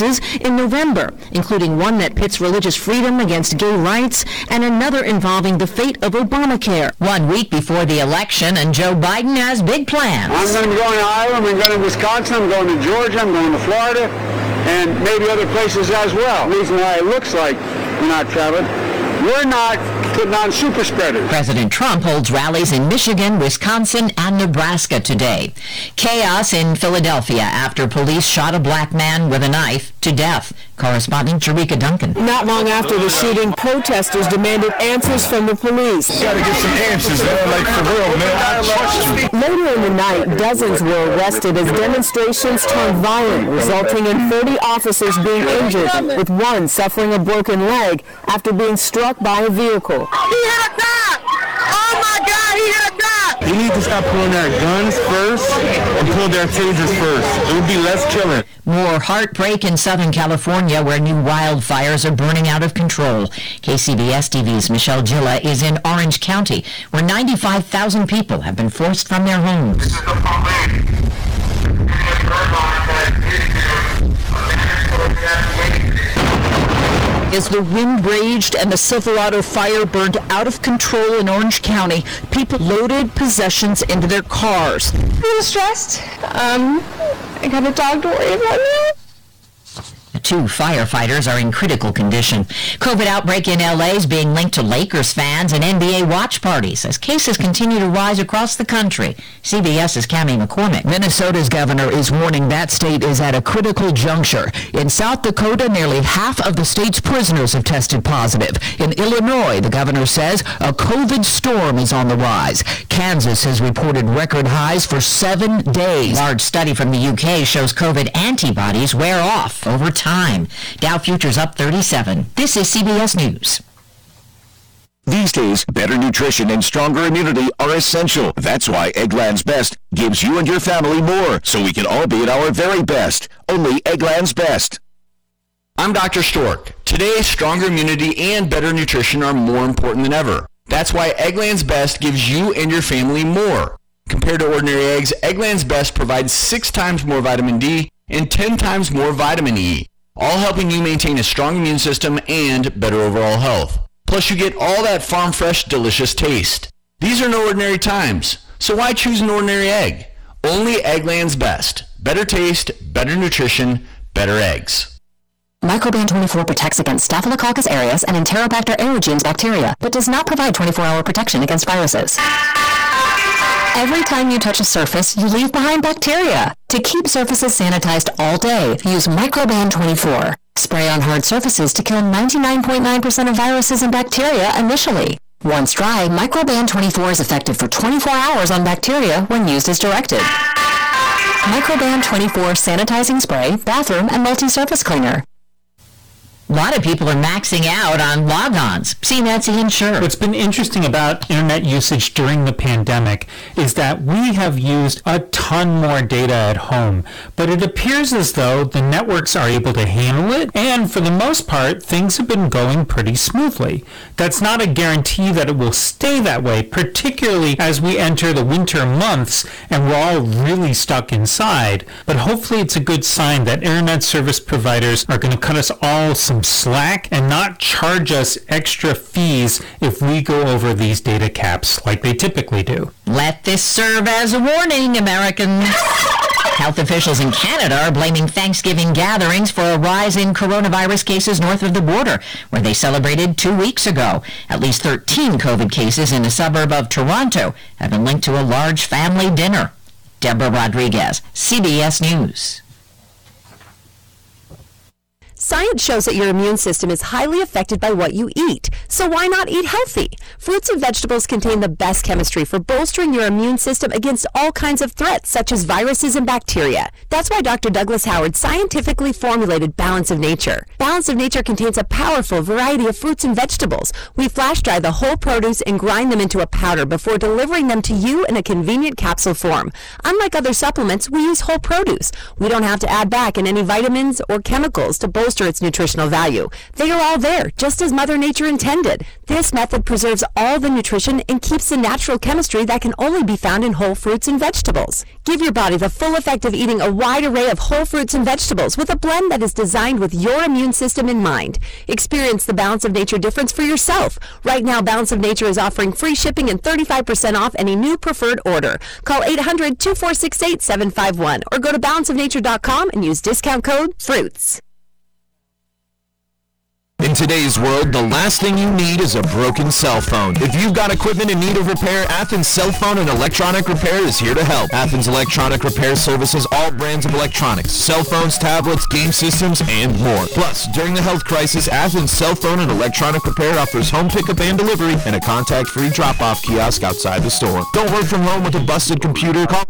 cases in November, including one that pits religious freedom against gay rights and another involving the fate of Obamacare. One week before the election, and Joe Biden has big plans. I'm going to be going to Iowa, I'm going to Wisconsin, I'm going to Georgia, I'm going to Florida, and maybe other places as well. The reason why it looks like we're not traveling, we're not putting on super spreaders. President Trump holds rallies in Michigan, Wisconsin, and Nebraska today. Chaos in Philadelphia after police shot a black man with a knife to death. Correspondent Jerika Duncan. Not long after the shooting, protesters demanded answers from the police. Gotta get some answers, man. Like, for real, man. I trust you. Later in the night, dozens were arrested as demonstrations turned violent, resulting in 30 officers being injured, with one suffering a broken leg after being struck by a vehicle. He hit a cop! Oh my God, he hit a cop! They need to stop pulling their guns first and pull their tasers first. It would be less killing. More heartbreak in Southern California where new wildfires are burning out of control. KCBS TV's Michelle Gilla is in Orange County where 95,000 people have been forced from their homes. As the wind raged and the Silverado fire burned out of control in Orange County, people loaded possessions into their cars. I'm stressed. Um, I got a dog to worry about now. Two firefighters are in critical condition. COVID outbreak in LA is being linked to Lakers fans and NBA watch parties as cases continue to rise across the country. CBS's Cami McCormick. Minnesota's governor is warning that state is at a critical juncture. In South Dakota, nearly half of the state's prisoners have tested positive. In Illinois, the governor says a COVID storm is on the rise. Kansas has reported record highs for seven days. A Large study from the UK shows COVID antibodies wear off over time. Dow futures up 37. This is CBS News. These days, better nutrition and stronger immunity are essential. That's why Eggland's Best gives you and your family more, so we can all be at our very best. Only Eggland's Best. I'm Dr. Stork. Today, stronger immunity and better nutrition are more important than ever. That's why Eggland's Best gives you and your family more. Compared to ordinary eggs, Eggland's Best provides six times more vitamin D and 10 times more vitamin E, all helping you maintain a strong immune system and better overall health. Plus, you get all that farm fresh, delicious taste. These are no ordinary times, so why choose an ordinary egg? Only Eggland's Best. Better taste, better nutrition, better eggs. Microban 24 protects against Staphylococcus aureus and Enterobacter aerogenes bacteria, but does not provide 24-hour protection against viruses. Every time you touch a surface, you leave behind bacteria. To keep surfaces sanitized all day, use Microban 24. Spray on hard surfaces to kill 99.9% of viruses and bacteria initially. Once dry, Microban 24 is effective for 24 hours on bacteria when used as directed. Microban 24 sanitizing spray, bathroom, and multi-surface cleaner. A lot of people are maxing out on logons. CNET and Sure. What's been interesting about internet usage during the pandemic is that we have used a ton more data at home, but it appears as though the networks are able to handle it, and for the most part, things have been going pretty smoothly. That's not a guarantee that it will stay that way, particularly as we enter the winter months and we're all really stuck inside, but hopefully it's a good sign that internet service providers are going to cut us all some slack and not charge us extra fees if we go over these data caps like they typically do. Let this serve as a warning, Americans. Health officials in Canada are blaming Thanksgiving gatherings for a rise in coronavirus cases north of the border, where they celebrated two weeks ago. At least 13 COVID cases in a suburb of Toronto have been linked to a large family dinner. Deborah Rodriguez, CBS News. Science shows that your immune system is highly affected by what you eat, so why not eat healthy? Fruits and vegetables contain the best chemistry for bolstering your immune system against all kinds of threats, such as viruses and bacteria. That's why Dr. Douglas Howard scientifically formulated Balance of Nature. Balance of Nature contains a powerful variety of fruits and vegetables. We flash dry the whole produce and grind them into a powder before delivering them to you in a convenient capsule form. Unlike other supplements, we use whole produce. We don't have to add back in any vitamins or chemicals to bolster bolster its nutritional value. They are all there, just as Mother Nature intended. This method preserves all the nutrition and keeps the natural chemistry that can only be found in whole fruits and vegetables. Give your body the full effect of eating a wide array of whole fruits and vegetables with a blend that is designed with your immune system in mind. Experience the Balance of Nature difference for yourself. Right now, Balance of Nature is offering free shipping and 35% off any new preferred order. Call 800-2468-751 or go to balanceofnature.com and use discount code FRUITS. In today's world, the last thing you need is a broken cell phone. If you've got equipment in need of repair, Athens Cell Phone and Electronic Repair is here to help. Athens Electronic Repair services all brands of electronics, cell phones, tablets, game systems, and more. Plus, during the health crisis, Athens Cell Phone and Electronic Repair offers home pickup and delivery and a contact-free drop-off kiosk outside the store. Don't work from home with a busted computer. Call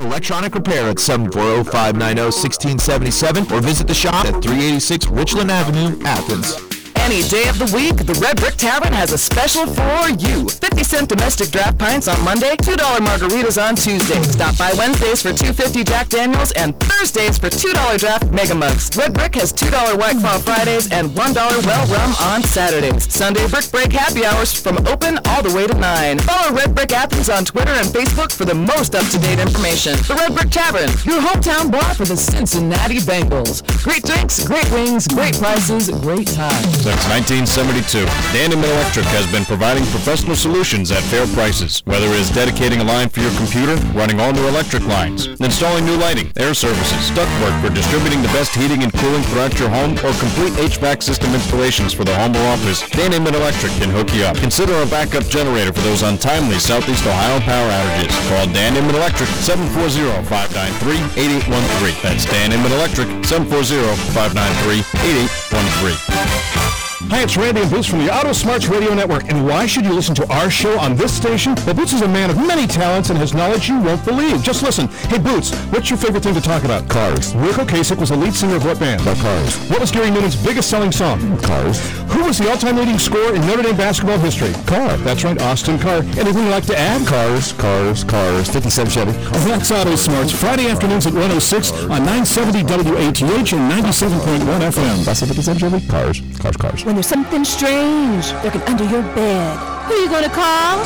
Electronic Repair at 740-590-1677 or visit the shop at 386 Richland Avenue, Athens. Any day of the week, the Red Brick Tavern has a special for you. 50 cent domestic draft pints on Monday, $2 margaritas on Tuesday. Stop by Wednesdays for 250 Jack Daniels and Thursdays for $2 draft Mega Mugs. Red Brick has $2 White Claw Fridays and $1 Well Rum on Saturdays. Sunday Brick Break happy hours from open all the way to 9. Follow Red Brick Athens on Twitter and Facebook for the most up-to-date information. The Red Brick Tavern, your hometown bar for the Cincinnati Bengals. Great drinks, great wings, great prices, great times. Since 1972, Dandem Electric has been providing professional solutions at fair prices. Whether it is dedicating a line for your computer, running all new electric lines, installing new lighting, air services, ductwork for distributing the best heating and cooling throughout your home, or complete HVAC system installations for the home or office, Dandem Electric can hook you up. Consider a backup generator for those untimely Southeast Ohio power outages. Call Dandem Electric 740-593-8813. That's Dandem Electric 740-593-8813. Hi, it's Randy and Boots from the Auto Smarts Radio Network. And why should you listen to our show on this station? Well, Boots is a man of many talents and has knowledge you won't believe. Just listen. Hey, Boots, what's your favorite thing to talk about? Cars. Ric Ocasek was the lead singer of what band? About cars. What was Gary Numan's biggest selling song? Cars. Who was the all-time leading scorer in Notre Dame basketball history? Car. That's right, Austin Carr. Anything you'd like to add? Cars, cars, cars. 57 Chevy. Oh, that's Auto Smarts. Friday afternoons at 106 on 970 WATH and 97.1 FM. That's 57 Chevy. Cars, cars, cars. When there's something strange lurking under your bed, who you gonna call?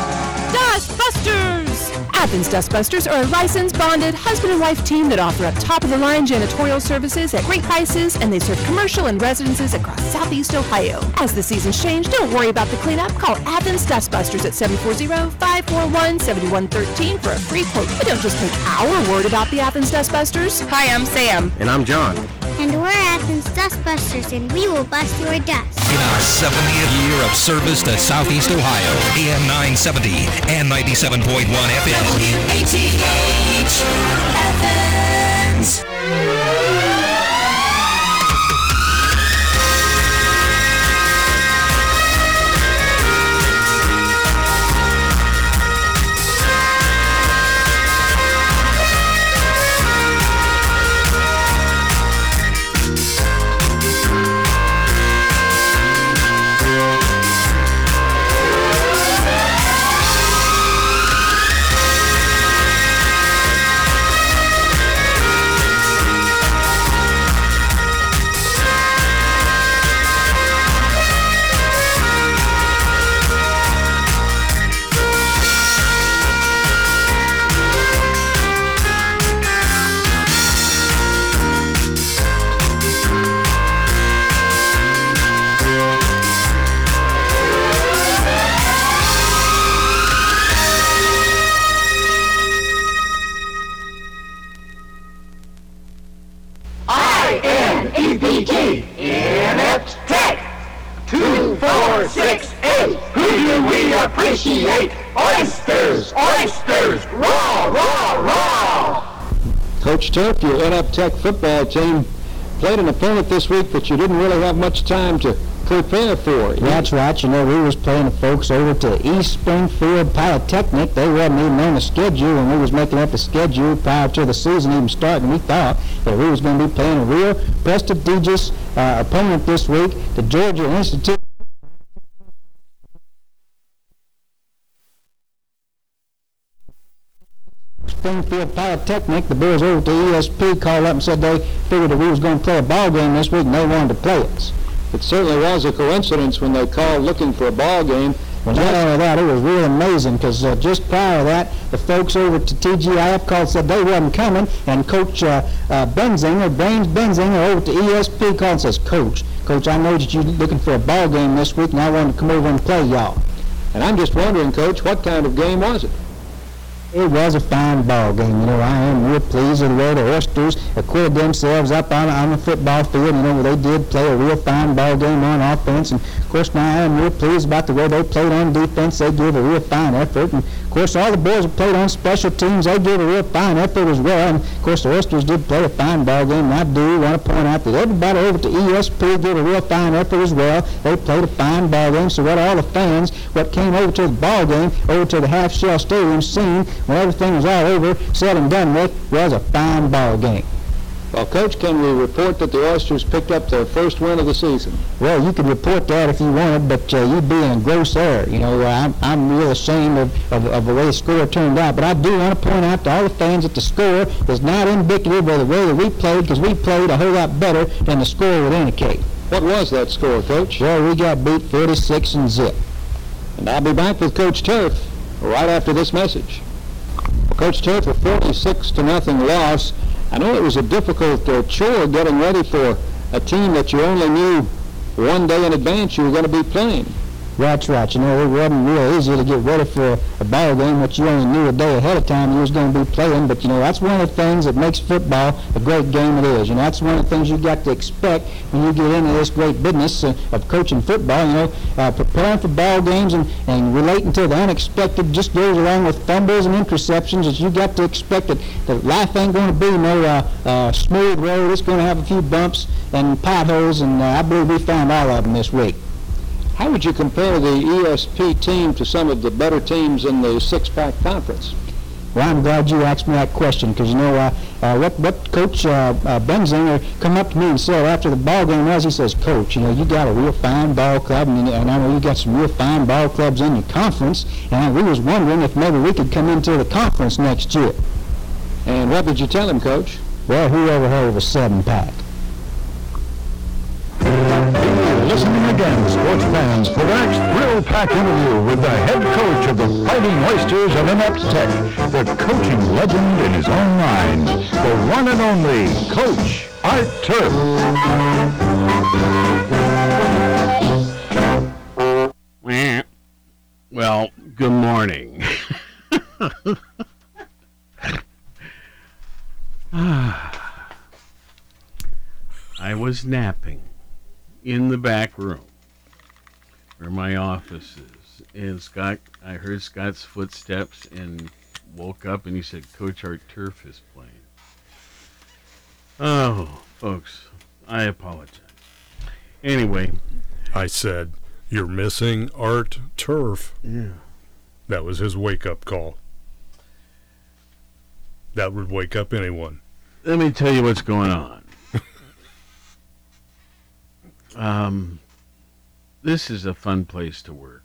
Dustbusters! Athens Dustbusters are a licensed, bonded husband and wife team that offer up top-of-the-line janitorial services at great prices, and they serve commercial and residences across southeast Ohio. As the seasons change, don't worry about the cleanup. Call Athens Dustbusters at 740-541-7113 for a free quote. But don't just take our word about the Athens Dustbusters. Hi, I'm Sam. And I'm John. And we're Athens Dustbusters, and we will bust your dust. In our 70th year of service to Southeast Ohio, AM 970 and 97.1 FM. WATH Athens. Tech football team played an opponent this week that you didn't really have much time to prepare for. That's right. You know, we was playing the folks over to East Springfield Polytechnic. They wasn't even on the schedule when we was making up the schedule prior to the season even starting. We thought that we was going to be playing a real prestigious uh, opponent this week, the Georgia Institute. Springfield Polytechnic. The boys over at the ESP called up and said they figured that we was going to play a ball game this week and they wanted to play us. It certainly was a coincidence when they called looking for a ball game. Well, not only that, it was real amazing because uh, just prior to that, the folks over at the TGIF called said they wasn't coming, and Coach uh, uh, Benzinger, Brains Benzinger over at the ESP called and says, Coach, Coach, I know that you're looking for a ball game this week, and I wanted to come over and play y'all. And I'm just wondering, Coach, what kind of game was it? It was a fine ball game. You know, I am real pleased with the way the Oysters acquitted themselves up on, on the football field. You know, they did play a real fine ball game on offense. And, of course, now I am real pleased about the way they played on defense. They gave a real fine effort. And, of course, all the boys played on special teams, they gave a real fine effort as well. And, of course, the Oysters did play a fine ball game. And I do want to point out that everybody over the ESP did a real fine effort as well. They played a fine ball game. So what all the fans, what came over to the ball game, over to the half-shell stadium scene, when everything was all over, said and done with, was a fine ball game. Well, Coach, can we report that the Oysters picked up their first win of the season? Well, you could report that if you wanted, but uh, you'd be in gross error. You know, uh, I'm, I'm real ashamed of, of, of the way the score turned out, but I do want to point out to all the fans that the score is not indicative of the way that we played, because we played a whole lot better than the score would indicate. What was that score, Coach? Well, we got beat 46 and zip. And I'll be back with Coach Turf right after this message. Coach Turf, a 46 to nothing loss. I know it was a difficult uh, chore getting ready for a team that you only knew one day in advance you were going to be playing. That's right. You know, it wasn't real easy to get ready for a ball game which you only knew a day ahead of time you was going to be playing. But, you know, that's one of the things that makes football a great game it is. You know, that's one of the things you got to expect when you get into this great business uh, of coaching football. You know, uh, preparing for ball games and, and relating to the unexpected just goes along with fumbles and interceptions that you got to expect that, that life ain't going to be no uh, uh, smooth road. It's going to have a few bumps and potholes, and uh, I believe we found all of them this week. How would you compare the ESP team to some of the better teams in the six-pack conference? Well, I'm glad you asked me that question because you know uh, uh, what what Coach uh, uh, Benzinger come up to me and said after the ball game was he says, Coach, you know you got a real fine ball club and, and I know you got some real fine ball clubs in your conference and we was wondering if maybe we could come into the conference next year. And what did you tell him, Coach? Well, who ever heard of a seven pack? Sports for the next thrill-packed interview with the head coach of the Fighting Oysters of Inept Tech, the coaching legend in his own mind, the one and only Coach Art Turf. Well, good morning. Ah. I was napping in the back room where my office is. And Scott, I heard Scott's footsteps and woke up and he said, Coach Art Turf is playing. Oh, folks, I apologize. Anyway, I said, You're missing Art Turf. Yeah. That was his wake up call. That would wake up anyone. let me tell you what's going on. um, this is a fun place to work.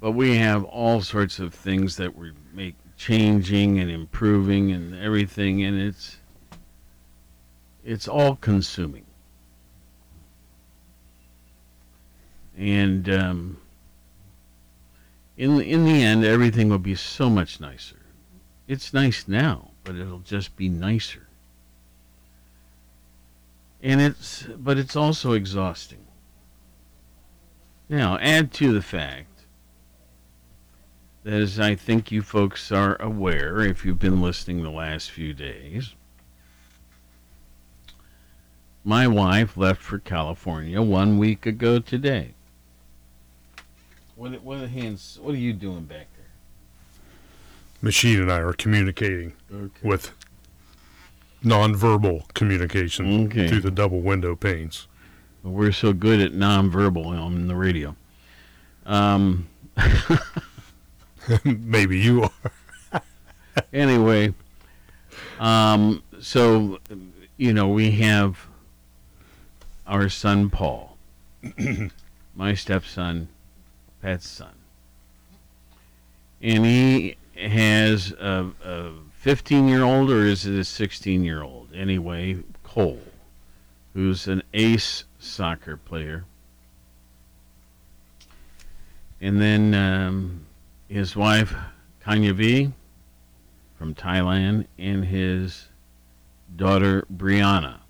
But we have all sorts of things that we make changing and improving and everything, and it's it's all consuming. And um, in in the end, everything will be so much nicer. It's nice now, but it'll just be nicer. And it's but it's also exhausting. Now, add to the fact that as I think you folks are aware if you've been listening the last few days, my wife left for California one week ago today. What what are hands what are you doing back there? Machine and I are communicating Okay. with nonverbal communication Okay. through the double window panes. We're so good at nonverbal on the radio. Um, Maybe you are. anyway, um, so you know we have our son Paul, my stepson, Pat's son, and he has a, a 15 year old or is it a 16 year old? Anyway, Cole, who's an ace soccer player. And then um, his wife, Kanya V, from Thailand, and his daughter, Brianna,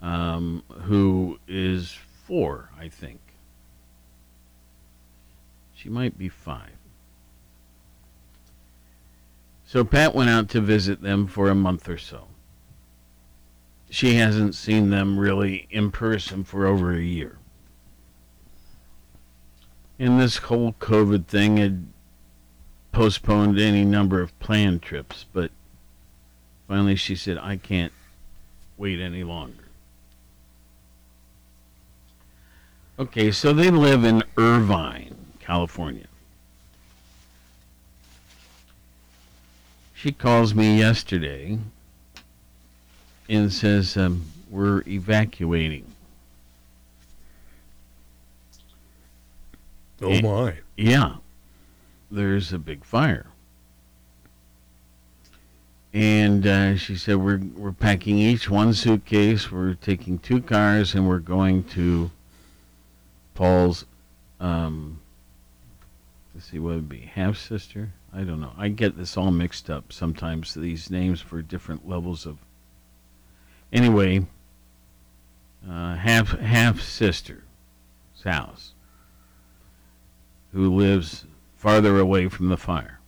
um, who is four, I think. She might be five. So Pat went out to visit them for a month or so. She hasn't seen them really in person for over a year. And this whole COVID thing had postponed any number of planned trips, but finally she said, I can't wait any longer. Okay, so they live in Irvine, California. She calls me yesterday and says, um, We're evacuating. Oh Eh, my. Yeah. There's a big fire. And uh, she said, we're, we're packing each one suitcase. We're taking two cars and we're going to Paul's, um, let's see, what would it be? Half sister? I don't know. I get this all mixed up sometimes, these names for different levels of. Anyway, uh, half half sister, house who lives farther away from the fire.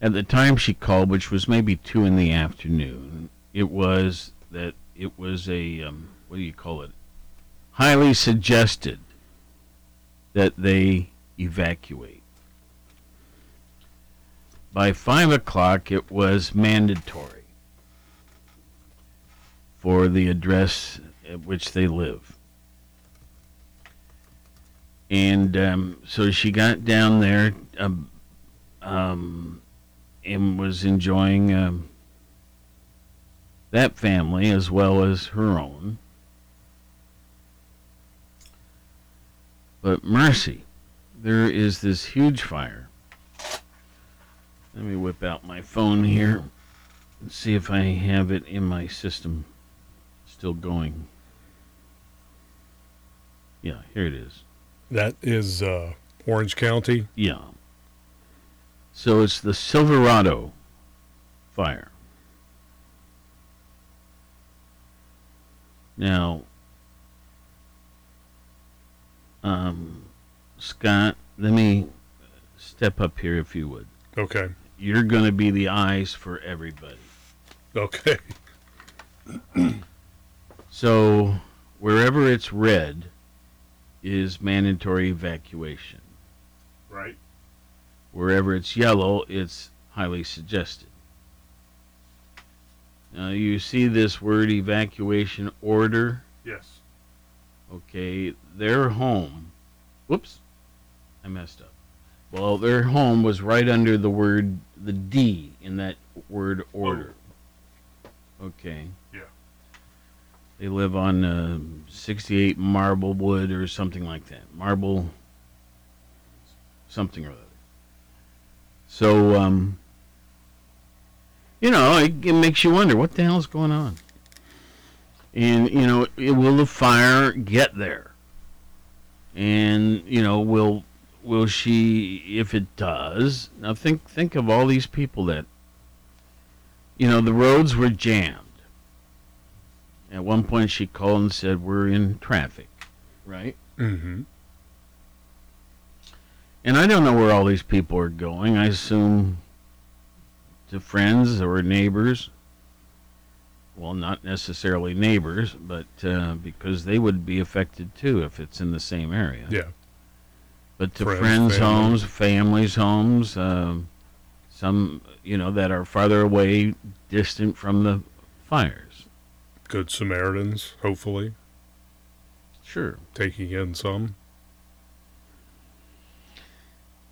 At the time she called, which was maybe two in the afternoon, it was that it was a um, what do you call it? Highly suggested that they evacuate. By five o'clock, it was mandatory for the address at which they live. And um, so she got down there um, um, and was enjoying um, that family as well as her own. But mercy, there is this huge fire. Let me whip out my phone here and see if I have it in my system still going. Yeah, here it is. That is uh, Orange County. Yeah. So it's the Silverado fire. Now, um, Scott, let me step up here if you would. Okay. You're going to be the eyes for everybody. Okay. So, wherever it's red is mandatory evacuation. Right. Wherever it's yellow, it's highly suggested. Now, you see this word evacuation order? Yes. Okay, their home. Whoops, I messed up. Well, their home was right under the word, the D in that word order. Okay. Yeah. They live on uh, 68 Marblewood or something like that. Marble, something or other. So, um, you know, it, it makes you wonder what the hell's going on. And you know, it, will the fire get there? And you know, will will she? If it does, now think think of all these people that. You know, the roads were jammed. At one point, she called and said, "We're in traffic," right? Mm-hmm. And I don't know where all these people are going. I assume to friends or neighbors. Well, not necessarily neighbors, but uh, because they would be affected too if it's in the same area. Yeah. But to Friends, friends' homes, families' homes, um, some you know that are farther away, distant from the fires. Good Samaritans, hopefully. Sure. Taking in some.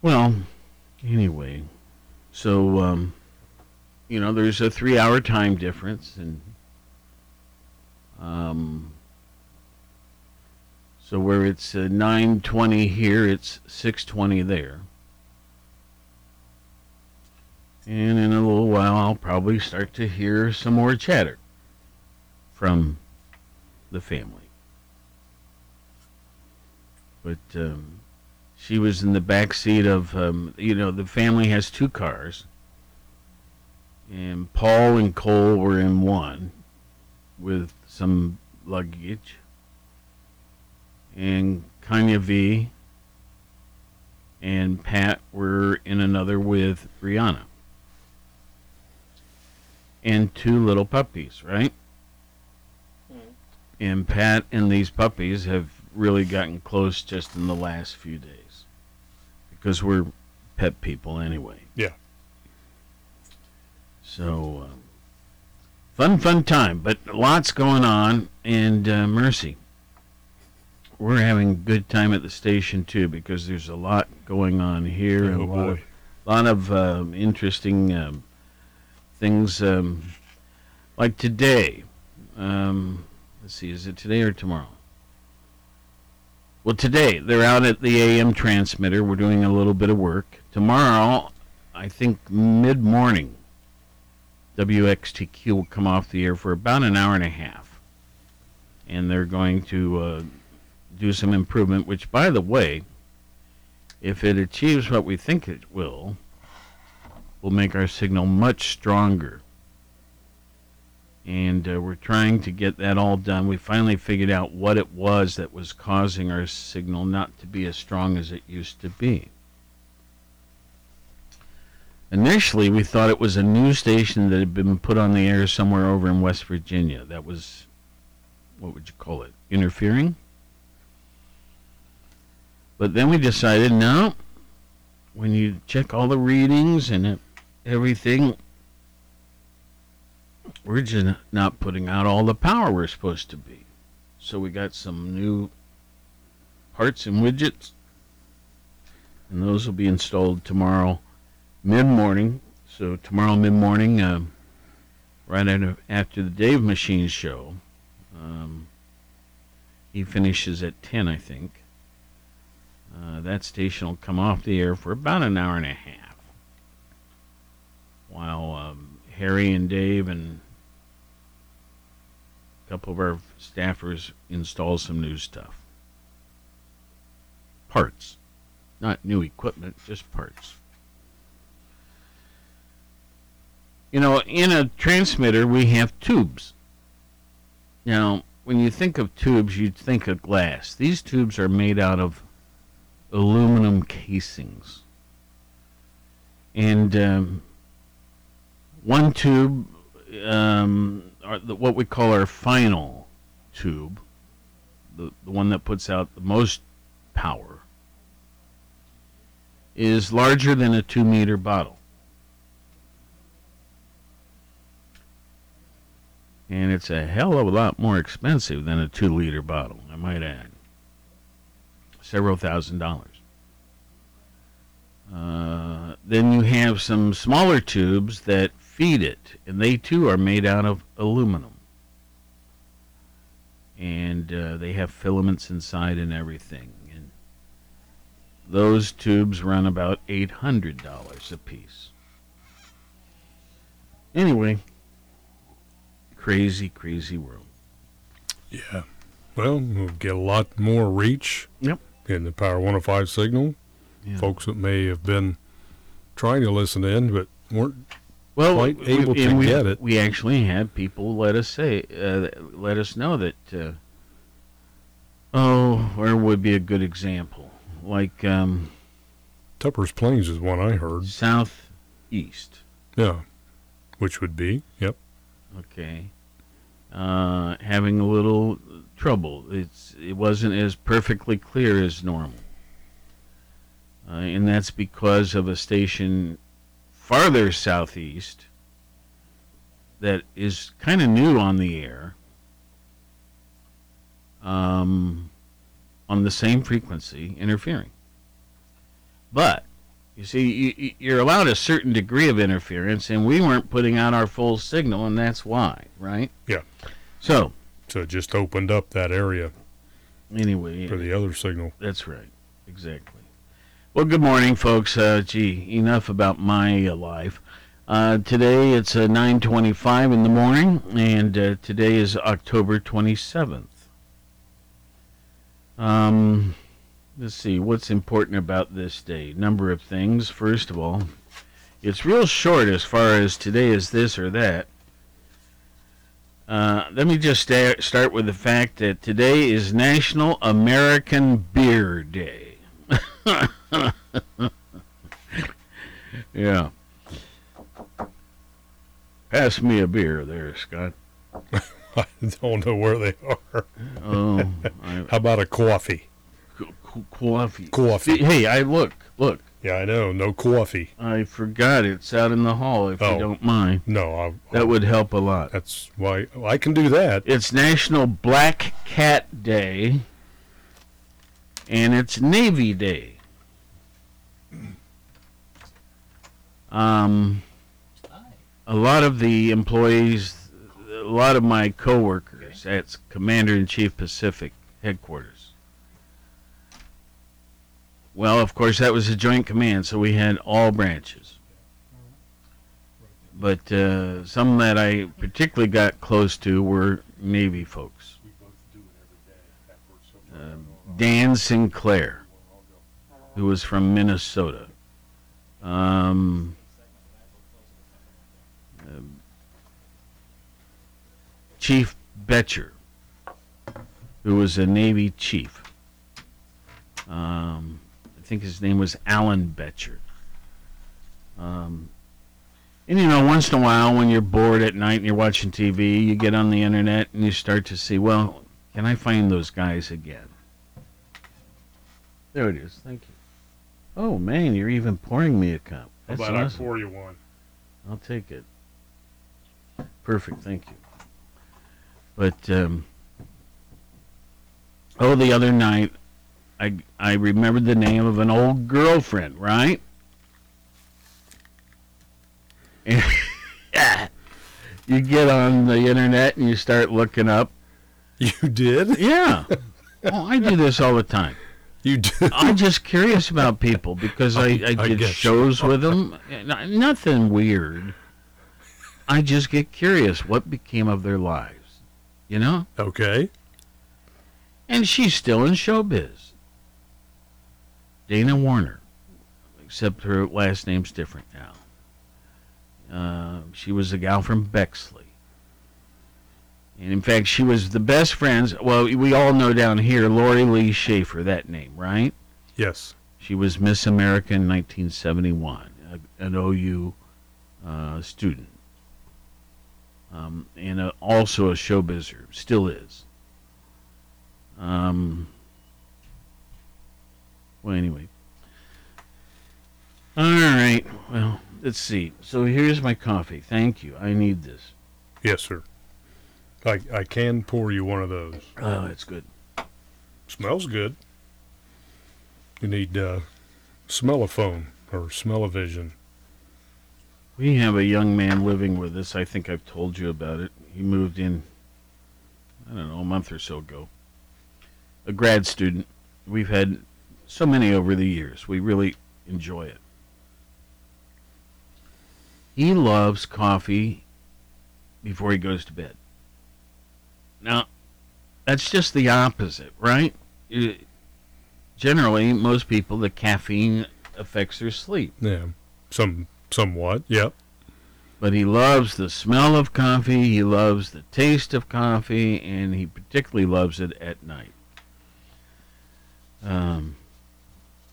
Well, anyway, so um, you know, there's a three-hour time difference, and um, So where it's uh, 920 here, it's 620 there. And in a little while, I'll probably start to hear some more chatter from the family. But um, she was in the back seat of, um, you know, the family has two cars. And Paul and Cole were in one with some luggage. And Kanya V and Pat were in another with Brianna. And two little puppies, right? And Pat and these puppies have really gotten close just in the last few days. Because we're pet people anyway. Yeah. So, um, fun, fun time, but lots going on. And uh, Mercy, we're having a good time at the station too because there's a lot going on here. and Oh, a lot of, lot of um, interesting um, things. Um, like today, um, let's see, is it today or tomorrow? Well, today they're out at the AM transmitter. We're doing a little bit of work. Tomorrow, I think mid morning, WXTQ will come off the air for about an hour and a half. And they're going to uh, do some improvement, which, by the way, if it achieves what we think it will, will make our signal much stronger. And uh, we're trying to get that all done. We finally figured out what it was that was causing our signal not to be as strong as it used to be. Initially, we thought it was a news station that had been put on the air somewhere over in West Virginia. That was, what would you call it, interfering? But then we decided, no, when you check all the readings and everything, we're just not putting out all the power we're supposed to be. So we got some new parts and widgets, and those will be installed tomorrow mid morning. So tomorrow mid morning, um, right after, the Dave Machine show, um, he finishes at 10, I think. Uh, that station will come off the air for about an hour and a half. While um, Harry and Dave and a couple of our staffers install some new stuff. Parts. Not new equipment, just parts. You know, in a transmitter, we have tubes. Now, when you think of tubes, you'd think of glass. These tubes are made out of aluminum casings. And um, one tube, um, the, what we call our final tube, the, the one that puts out the most power, is larger than a two meter bottle. And it's a hell of a lot more expensive than a two liter bottle, I might add. Several thousand dollars. Uh, then you have some smaller tubes that feed it, and they too are made out of aluminum. And uh, they have filaments inside and everything. And those tubes run about $800 a piece. Anyway, crazy, crazy world. Yeah. Well, we'll get a lot more reach. Yep. In the Power 105 signal. Yeah. Folks that may have been trying to listen in but weren't well, quite we- able to we, get it. We actually had people let us say, uh, let us know that. Uh, oh, where would be a good example? Like um, Tupper's Plains is one I heard. southeast. Yeah. Which would be, yep. Okay. Uh, having a little trouble. It's it wasn't as perfectly clear as normal. Uh, and that's because of a station farther southeast that is kind of new on the air um, on the same frequency interfering. But you see, you- you're allowed a certain degree of interference, and we weren't putting out our full signal, and that's why, right? Yeah. So, So it just opened up that area. Anyway, for the other signal. That's right. Exactly. Well, good morning, folks. Uh, gee, enough about my uh, life. Uh, today it's uh, 9:25 in the morning, and uh, today is October 27th. Um, let's see what's important about this day. Number of things. First of all, it's real short as far as today is this or that. Uh, let me just sta- start with the fact that today is National American Beer Day. yeah. Pass me a beer there, Scott. I don't know where they are. Oh, I- how about a coffee? Coffee. Coffee. Hey, I look, look. Yeah, I know. No coffee. I forgot it's out in the hall. If Oh. you don't mind, No, I, that would help a lot. That's why I can do that. It's National Black Cat Day, and it's Navy Day. Um, a lot of the employees, a lot of my coworkers at Commander in Chief Pacific headquarters. Well, of course, that was a joint command, so we had all branches. But uh, some that I particularly got close to were Navy folks. Um, Dan Sinclair, who was from Minnesota. Um, um, chief Betcher, who was a Navy chief. Um, think his name was Alan Betcher. Um, and you know, once in a while, when you're bored at night and you're watching TV, you get on the internet and you start to see, well, can I find those guys again? There it is. Thank you. Oh man, you're even pouring me a cup. How That's about I pour you one? I'll take it. Perfect, thank you. But um, oh, the other night, I I remembered the name of an old girlfriend, right? And you get on the internet and you start looking up. You did? Yeah. Oh, I do this all the time. You do? I'm just curious about people because I, I, I did shows you with them. Nothing weird. I just get curious what became of their lives, you know? Okay. And she's still in showbiz. Dana Warner, except her last name's different now. Uh, she was a gal from Bexley. And in fact, she was the best friends. Well, we all know down here Laurie Lea Schaefer, that name, right? Yes. She was Miss America in 1971, an OU uh, student. Um, and a, also a showbizer, still is. Um, well, anyway. All right. Well, let's see. So here's my coffee. Thank you. I need this. Yes, sir. I I can pour you one of those. Oh, it's good. Smells good. You need uh, smellophone or smell-o-vision. We have a young man living with us. I think I've told you about it. He moved in, I don't know, a month or so ago. A grad student. We've had so many over the years. We really enjoy it. He loves coffee before he goes to bed. Now, that's just the opposite, right? You- generally, most people, the caffeine affects their sleep. Yeah. Some somewhat. Yep. But he loves the smell of coffee, he loves the taste of coffee, and he particularly loves it at night. Um,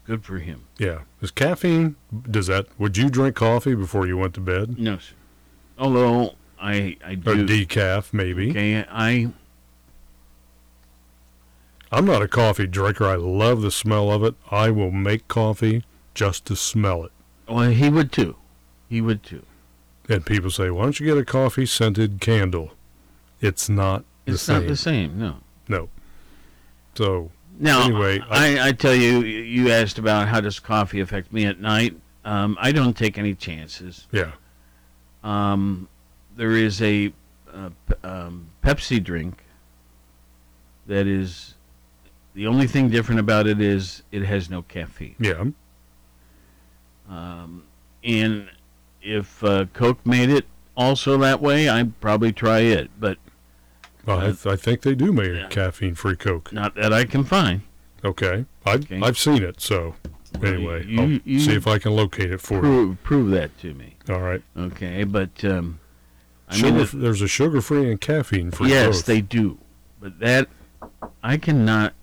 good for him. Yeah. Is caffeine? Does that? Would you drink coffee before you went to bed? No, sir. Although I I Or do decaf, maybe. Okay, I I'm not a coffee drinker. I love the smell of it. I will make coffee just to smell it. well he would too. He would too. And people say, "Why don't you get a coffee scented candle?" It's not the It's same. not the same. No. No. So Now, anyway, I, I, I tell you, you asked about how does coffee affect me at night. Um, I don't take any chances. yeah. Um, there is a uh, um, Pepsi drink that is The only thing different about it is it has no caffeine. Yeah. Um, and if uh, Coke made it also that way, I'd probably try it. But Well, I, th- I think they do make a caffeine-free Coke. not that I can find. Okay, I've Okay. I've seen it. So anyway, you- I'll you see if I can locate it for you. Prove, prove that to me. All right. Okay, but um, I Sugar, mean, if- there's a sugar-free and caffeine-free. yes, both. they do. But that I cannot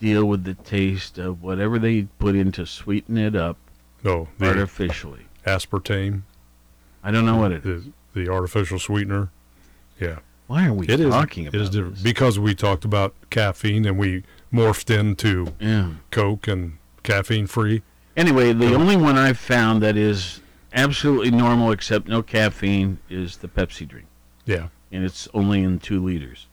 deal with the taste of whatever they put in to sweeten it up No, the artificially. aspartame. I don't know what it is. The artificial sweetener. Yeah. Why are we It is- talking It is about different because we talked about caffeine and we morphed into Yeah. Coke and caffeine-free. Anyway, the only one I've found that is absolutely normal except no caffeine is the Pepsi drink. Yeah. And it's only in two liters.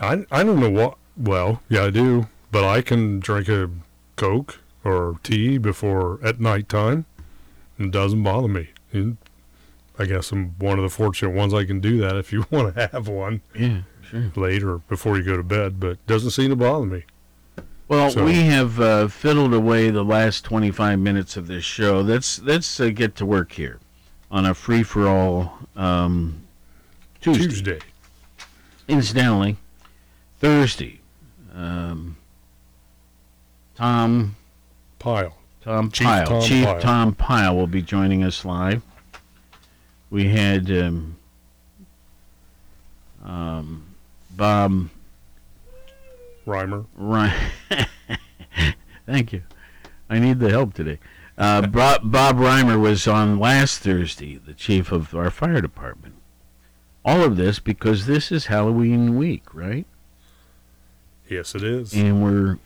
I I don't know what. Well, yeah, I do, but I can drink a Coke or tea before at nighttime. It doesn't bother me. And I guess I'm one of the fortunate ones I can do that if you want to have one. Yeah, sure. Late or before you go to bed, but doesn't seem to bother me. Well, So- we have uh, fiddled away the last 25 minutes of this show. Let's let's uh, get to work here on a free for all um, Tuesday. Tuesday. Incidentally, Thursday, um, Tom Pyle, Tom Chief Pyle, Tom Chief Pyle. Tom Pyle will be joining us live. We had um, um, Bob Reimer. Right. Thank you. I need the help today. Uh, Bob, Bob Reimer was on last Thursday, the chief of our fire department. All of this because this is Halloween week, right? Yes, it is. And we're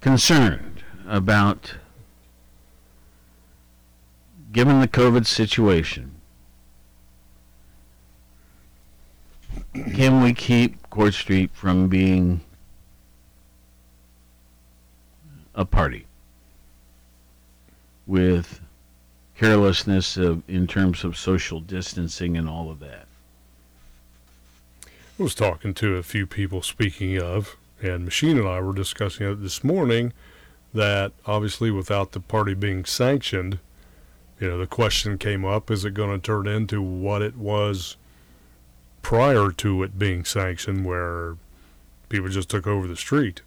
concerned about, given the COVID situation, can we keep Court Street from being a party with carelessness of, in terms of social distancing and all of that? I was talking to a few people, speaking of, and Machine and I were discussing it this morning that obviously without the party being sanctioned, you know, the question came up is it going to turn into what it was prior to it being sanctioned, where people just took over the street?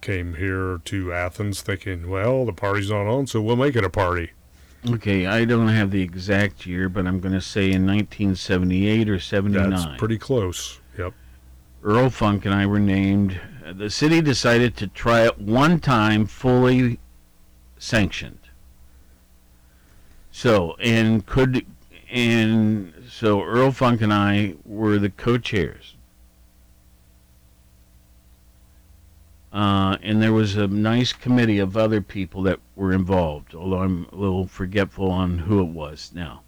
Came here to Athens thinking, well, the party's not on, so we'll make it a party. Okay, I don't have the exact year, but I'm going to say in 1978 or 79. That's pretty close. Yep. Earl Funk and I were named. The city decided to try it one time fully sanctioned. So, and could, and so Earl Funk and I were the co chairs. Uh, and there was a nice committee of other people that were involved, although I'm a little forgetful on who it was now.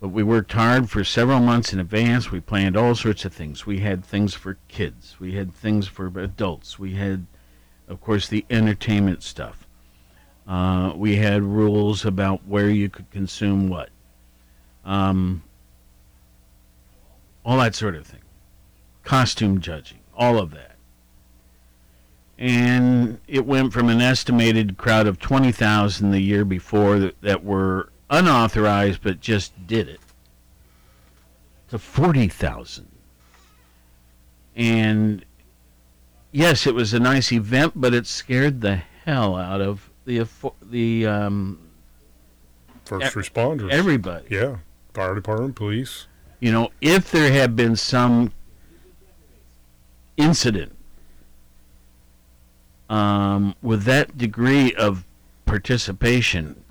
But we worked hard for several months in advance. We planned all sorts of things. We had things for kids. We had things for adults. We had, of course, the entertainment stuff. Uh, we had rules about where you could consume what. Um, all that sort of thing. Costume judging, all of that. And it went from an estimated crowd of 20,000 the year before that, that were unauthorized but just did it to 40,000. And yes, it was a nice event, but it scared the hell out of the the um, First responders. everybody. Yeah. Fire department, police. You know, if there had been some incident um, with that degree of participation,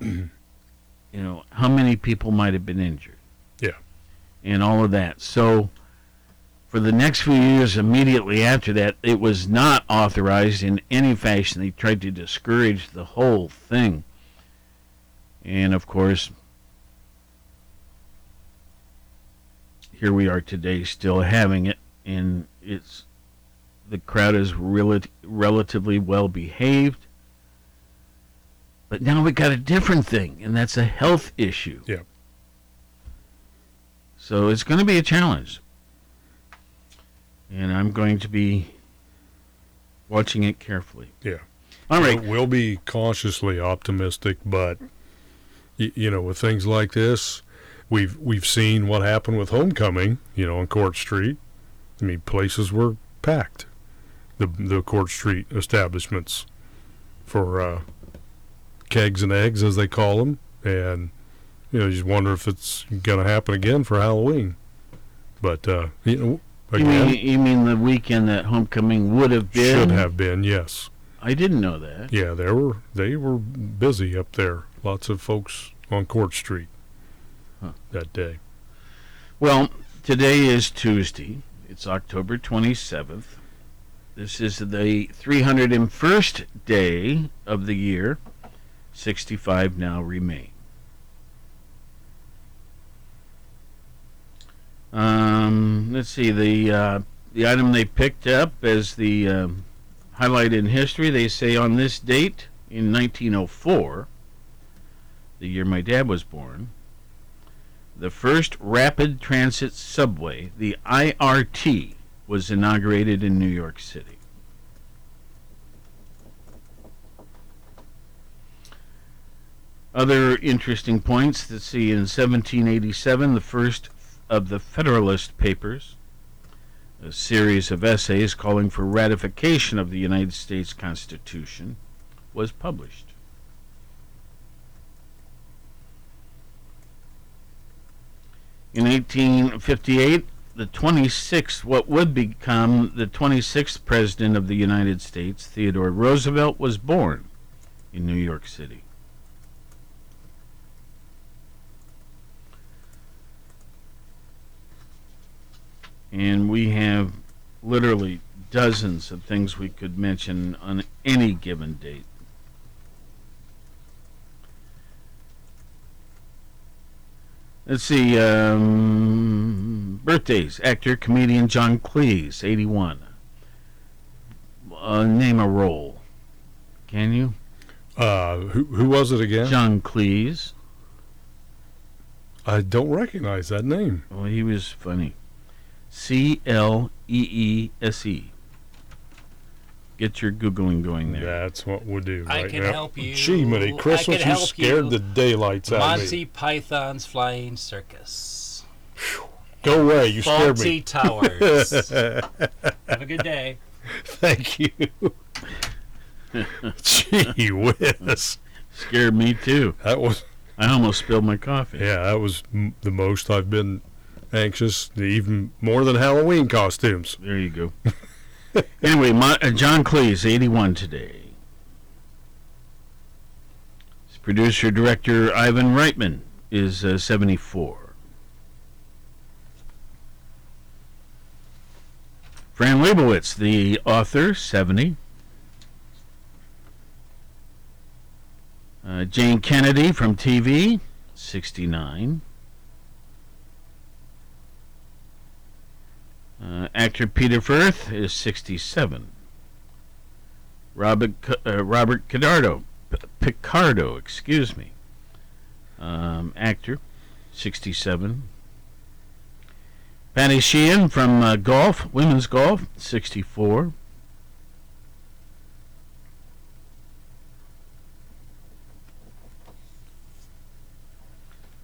you know, how many people might have been injured? Yeah. And all of that. So, for the next few years immediately after that, it was not authorized in any fashion. They tried to discourage the whole thing. And of course, here we are today still having it and it's the crowd is rel- relatively well behaved but now we've got a different thing and that's a health issue yeah so it's going to be a challenge and i'm going to be watching it carefully. Yeah. All right. We'll, be cautiously optimistic, but y- you know, with things like this, we've we've seen what happened with homecoming. You know, on Court Street. I mean, places were packed. The the Court Street establishments for uh, kegs and eggs, as they call them, and you know, you just wonder if it's going to happen again for Halloween. But uh, you know, again, You mean, you mean the weekend that homecoming would have been? should have been yes. I didn't know that. Yeah, they were they were busy up there. Lots of folks on Court Street that day. Well, today is Tuesday. It's October 27th. This is the 301st day of the year. 65 now remain. Um, let's see the uh, the item they picked up as the um, highlight in history. They say on this date in 1904, the year my dad was born, the first rapid transit subway, the IRT, was inaugurated in New York City. Other interesting points to see in 1787, the first of the Federalist Papers, a series of essays calling for ratification of the United States Constitution, was published. In 1858, the 26th, what would become the 26th President of the United States, Theodore Roosevelt, was born in New York City. And we have literally dozens of things we could mention on any given date. Let's see. Um, birthdays. Actor, comedian John Cleese, 81. Uh, name a role. Can you? Uh, who who was it again? John Cleese. I don't recognize that name. Well, he was funny. C L E E S E. Get your Googling going there. That's what we'll do I right can now. help you. Gee, Minnie, I Christmas, can you scared you. the daylights out of me. Monty. Python's Flying Circus. Go away, you scared Fawlty me. Towers. Have a good day. Thank you. Gee whiz. Scared me too. That was. I almost spilled my coffee. Yeah, that was m- the most I've been anxious, even more than Halloween costumes. There you go. anyway, my, uh, John Cleese, 81 today. His producer director Ivan Reitman is uh, 74. Fran Lebowitz, the author, 70. Uh, Jayne Kennedy from TV, 69. Uh, actor Peter Firth is 67. Robert uh, Robert Picardo, P- Picardo, excuse me, um, actor, 67. Patty Sheehan from uh, golf, women's golf, 64.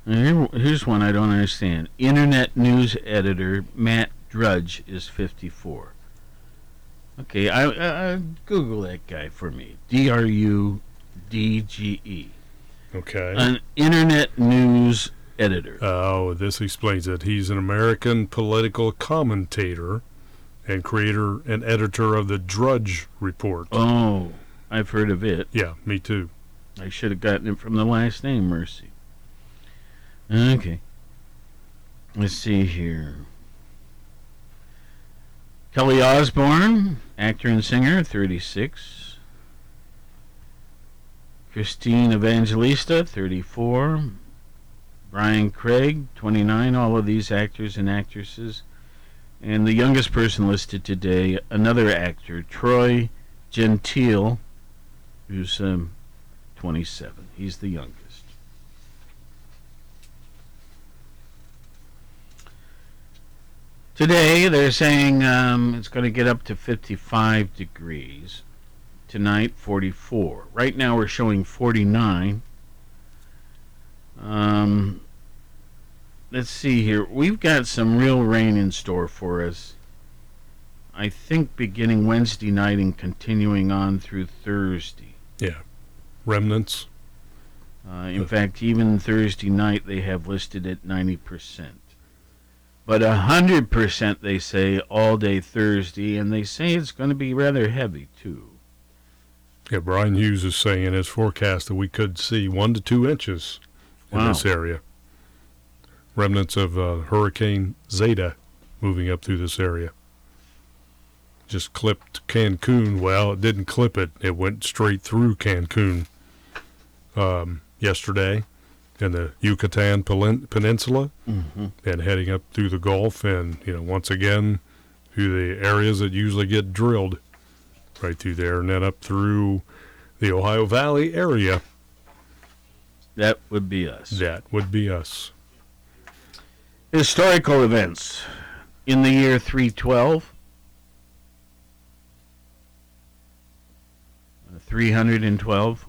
And here- here's one I don't understand. Internet news editor Matt Drudge is 54. Okay, I, I, I Google that guy for me. D R U D G E. Okay. An internet news editor. Oh, this explains it. He's an American political commentator and creator and editor of the Drudge Report. Oh, I've heard of it. Yeah, me too. I should have gotten it from the last name, Mercy. Okay. Let's see here. Kelly Osbourne, actor and singer, 36. Christine Evangelista, 34. Bryan Craig, 29. All of these actors and actresses. And the youngest person listed today, another actor, Troy Gentile, who's um, 27. He's the youngest. Today they're saying um, it's going to get up to 55 degrees. Tonight 44. Right now we're showing 49. Um, let's see here. We've got some real rain in store for us. I think beginning Wednesday night and continuing on through Thursday. Yeah. Remnants. Uh, in fact, even Thursday night they have listed at 90%. But 100% they say all day Thursday, and they say it's going to be rather heavy too. Yeah, Brian Hughes is saying in his forecast that we could see one to two inches in Wow. this area. Remnants of uh, Hurricane Zeta moving up through this area. Just clipped Cancun. Well, it didn't clip it. It went straight through Cancun um, yesterday in the Yucatan Peninsula Mhm. and heading up through the Gulf and, you know, once again through the areas that usually get drilled right through there and then up through the Ohio Valley area. That would be us. That would be us. Historical events. In the year 312, uh, 312,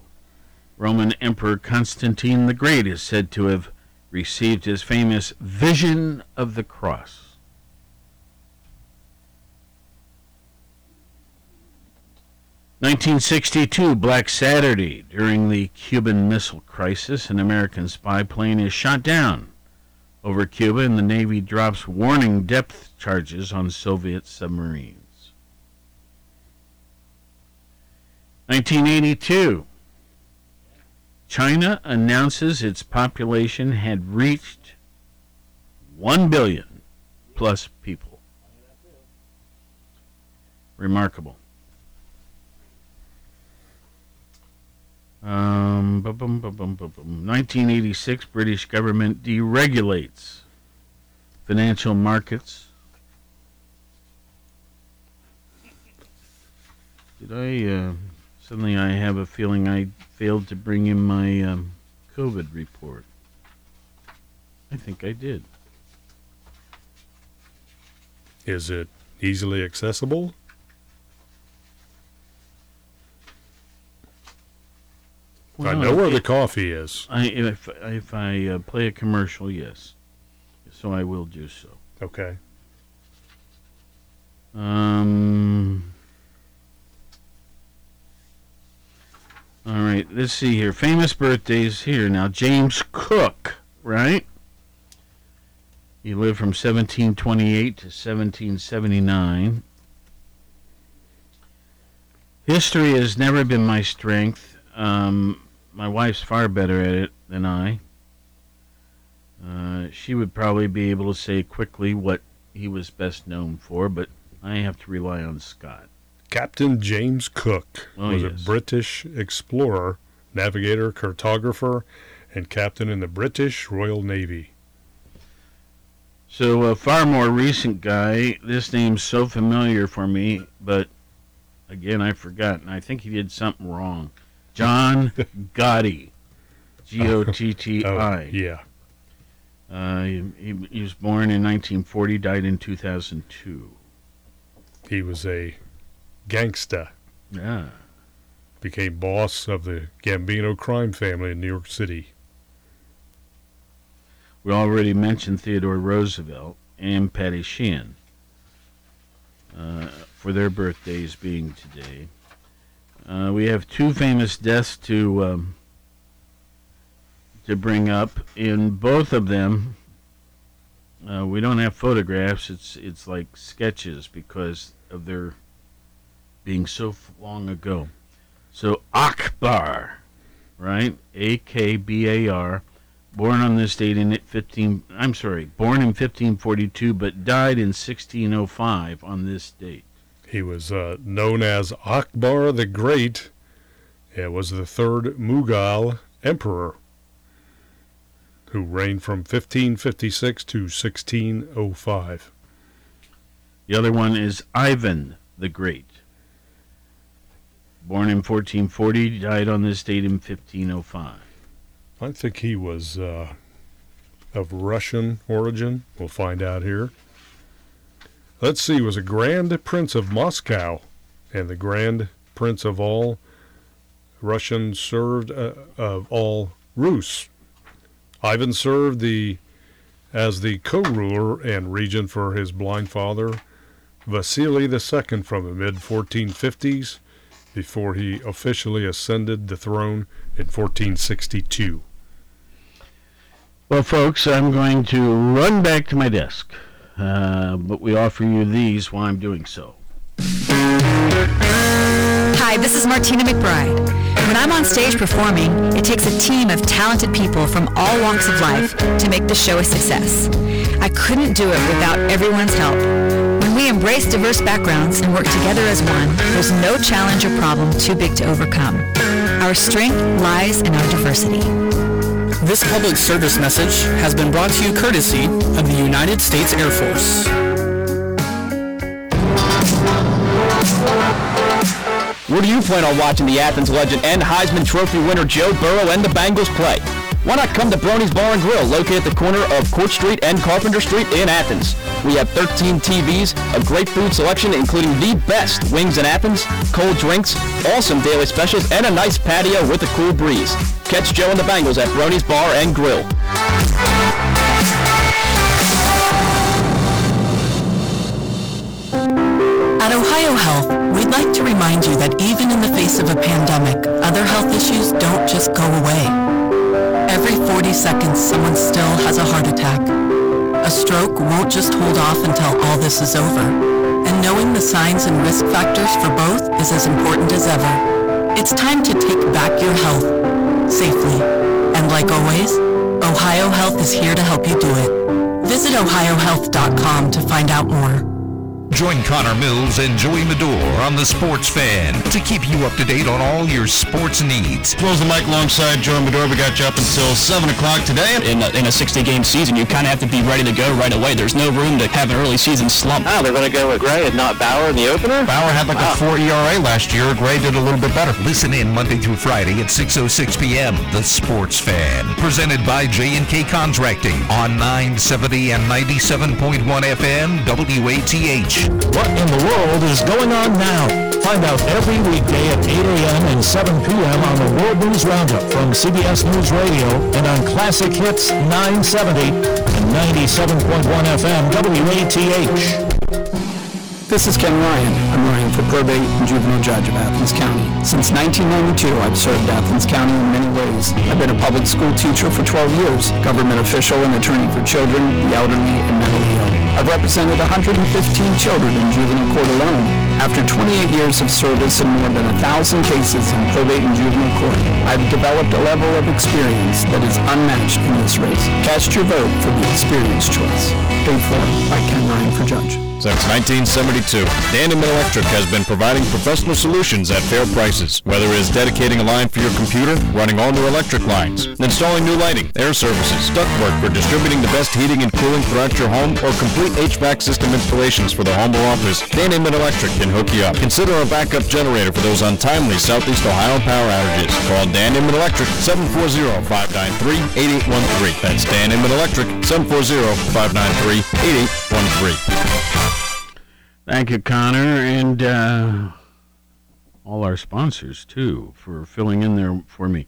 Roman Emperor Constantine the Great is said to have received his famous Vision of the Cross. Nineteen sixty-two, Black Saturday. During the Cuban Missile Crisis, an American spy plane is shot down over Cuba, and the Navy drops warning depth charges on Soviet submarines. 1982. China announces its population had reached 1 billion plus people. Remarkable. Um, bum, bum, bum, bum, bum, bum. 1986, British government deregulates financial markets. Did I, uh, suddenly I have a feeling I failed to bring in my um, COVID report. I think I did. Is it easily accessible? I know where the coffee is. I, if, if I uh, play a commercial, yes. So I will do so. Okay. Um. All right, let's see here. Famous birthdays here now. James Cook, right? He lived from 1728 to 1779. History has never been my strength. Um, my wife's far better at it than I. Uh, she would probably be able to say quickly what he was best known for, but I have to rely on Scott. Captain James Cook Oh, was yes. a British explorer, navigator, cartographer, and captain in the British Royal Navy. So a far more recent guy. This name's so familiar for me, but again, I've forgotten. I think he did something wrong. John Gotti, G O T T Oh, yeah. Uh, he, he, he was born in 1940, died in 2002. He was a gangsta. Yeah. Became boss of the Gambino crime family in New York City. We already mentioned Theodore Roosevelt and Patty Sheehan uh, for their birthdays being today. Uh, we have two famous deaths to um, to bring up. In both of them, uh, we don't have photographs. It's it's like sketches because of their being so long ago. So Akbar, right? A K B A R born on this date in 15 I'm sorry, born in 1542 but died in 1605 on this date. He was uh, known as Akbar the Great. It was the third Mughal emperor who reigned from 1556 to 1605. The other one is Ivan the Great. Born in 1440, died on this date in 1505. I think he was uh, of Russian origin. We'll find out here. let's see, was a Grand Prince of Moscow and the Grand Prince of all Russian served uh, of all Rus. Ivan served the as the co-ruler and regent for his blind father Vasily II from the mid 1450s before he officially ascended the throne in 1462. Well, folks, I'm going to run back to my desk, uh, but we offer you these while I'm doing so. Hi, this is Martina McBride. When I'm on stage performing, it takes a team of talented people from all walks of life to make the show a success. I couldn't do it without everyone's help. When we embrace diverse backgrounds and work together as one, there's no challenge or problem too big to overcome. Our strength lies in our diversity. This public service message has been brought to you courtesy of the United States Air Force. Where do you plan on watching the Athens legend and Heisman Trophy winner Joe Burrow and the Bengals play? Why not come to Brony's Bar and Grill, located at the corner of Court Street and Carpenter Street in Athens? We have 13 TVs, a great food selection including the best wings in Athens, cold drinks, awesome daily specials, and a nice patio with a cool breeze. Catch Joe and the Bengals at Brony's Bar and Grill. At Ohio Health, we'd like to remind you that even in the face of a pandemic, other health issues don't just go away. Every 40 seconds, someone still has a heart attack. A stroke won't just hold off until all this is over. And knowing the signs and risk factors for both is as important as ever. It's time to take back your health safely. And like always, Ohio Health is here to help you do it. Visit ohiohealth.com to find out more. Join Connor Mills and Joey Medor on The Sports Fan to keep you up to date on all your sports needs. Close the mic alongside Joey Medor. We got you up until 7 o'clock today. In a, in a 60-game season, you kind of have to be ready to go right away. There's no room to have an early season slump. Oh, they're going to go with Gray and not Bauer in the opener? Bauer had like Wow. a ah. 4 ERA last year. Gray did a little bit better. Listen in Monday through Friday at 6.06 p.m. The Sports Fan, presented by J&K Contracting on 970 and 97.1 FM WATH. What in the world is going on now? Find out every weekday at 8 a.m. and 7 p.m. on the World News Roundup from CBS News Radio and on Classic Hits 970 and 97.1 FM WATH. This is Ken Ryan. I'm running for probate and juvenile judge of Athens County. Since 1992, I've served Athens County in many ways. I've been a public school teacher for 12 years, government official and attorney for children, the elderly, and mentally ill. I've represented 115 children in juvenile court alone. After 28 years of service and more than 1,000 cases in probate and juvenile court, I've developed a level of experience that is unmatched in this race. Cast your vote for the experience choice. Paid for by Ken Ryan for Judge. Since 1972, Dandeman Electric has been providing professional solutions at fair prices. Whether it is dedicating a line for your computer, running all new electric lines, installing new lighting, air services, ductwork for distributing the best heating and cooling throughout your home, or complete HVAC system installations for the home or office, Dandeman Electric can hook you up. Consider a backup generator for those untimely Southeast Ohio power outages. Call Dandeman Electric 740-593-8813. That's Dandeman Electric 740-593-8813. Thank you, Connor, and uh, all our sponsors too for filling in there for me.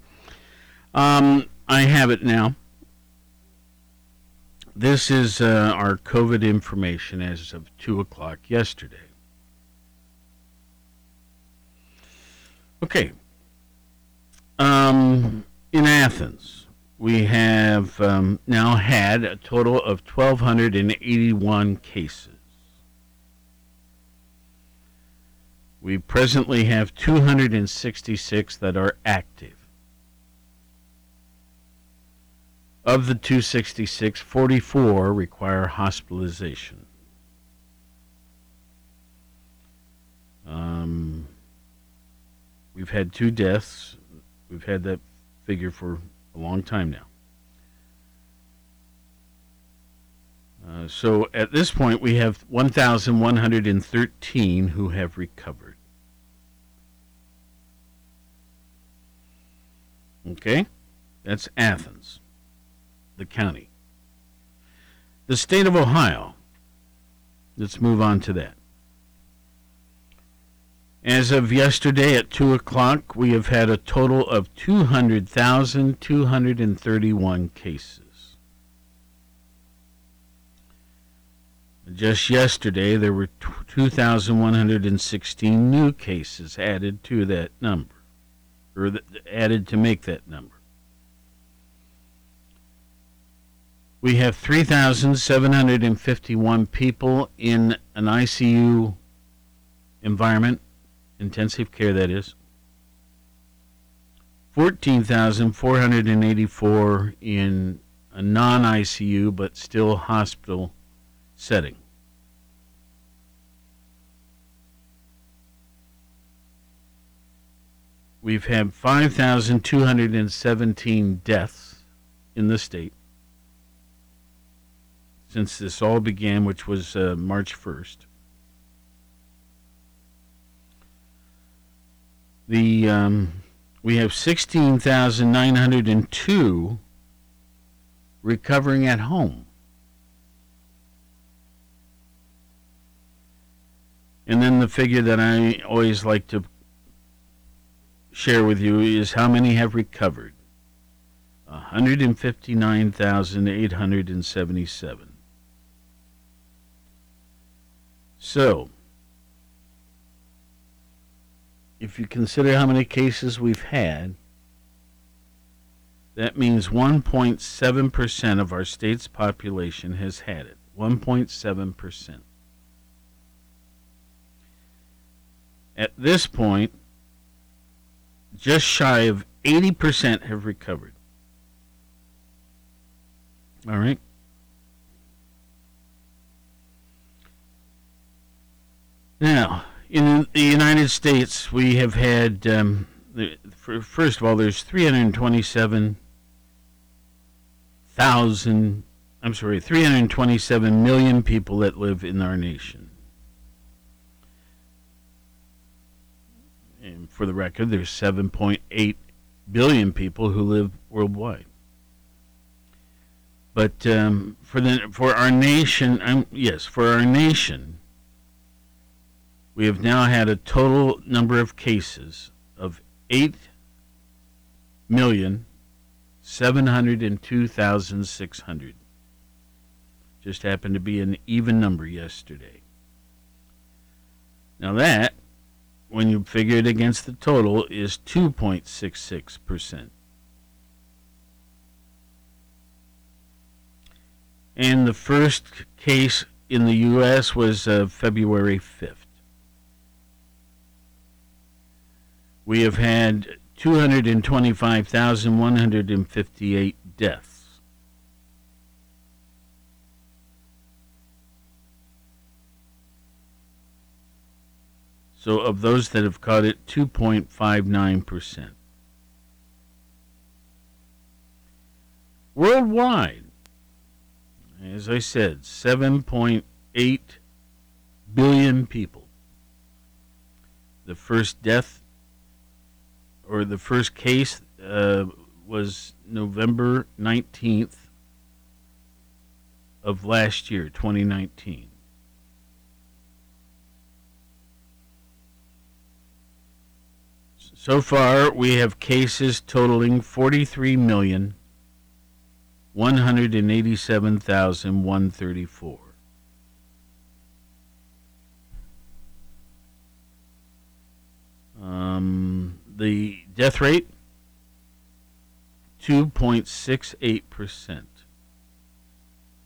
Um, I have it now. This is uh, our COVID information as of two o'clock yesterday. Okay. Um, in Athens, we have um, now had a total of 1,281 cases. We presently have 266 that are active. Of the 266, 44 require hospitalization. Um, we've had two deaths. We've had that figure for a long time now. Uh, so at this point, we have 1,113 who have recovered. Okay? That's Athens, the county. The state of Ohio let's move on to that. As of yesterday at 2 o'clock, we have had a total of 200,231 cases. Just yesterday, there were 2,116 new cases added to that number, or added to make that number. We have 3,751 people in an ICU environment, intensive care that is. 14,484 in a non ICU but still hospital setting. We've had 5,217 deaths in the state since this all began, which was uh, March 1st. The um, we have 16,902 recovering at home. And then the figure that I always like to share with you is how many have recovered 159,877. So, if you consider how many cases we've had, that means 1.7% of our state's population has had it. 1.7%. At this point, just shy of 80% have recovered. All right? Now, in the United States, we have had, um, first of all, there's 327,000, I'm sorry, 327 million people that live in our nation. And for the record, there's 7.8 billion people who live worldwide. But um, for the for our nation, um, yes, for our nation, we have now had a total number of cases of eight million seven hundred and two thousand six hundred. Just happened to be an even number yesterday. Now that when you figure it against the total, is 2.66%. And the first case in the U.S. was uh, February 5th. We have had 225,158 deaths. So, of those that have caught it, 2.59%. Worldwide, as I said, 7.8 billion people. The first death or the first case uh, was November 19th of last year, 2019. So far, we have cases totaling 43 million one hundred and eighty-seven thousand one thirty-four. Um, the death rate two point six eight percent,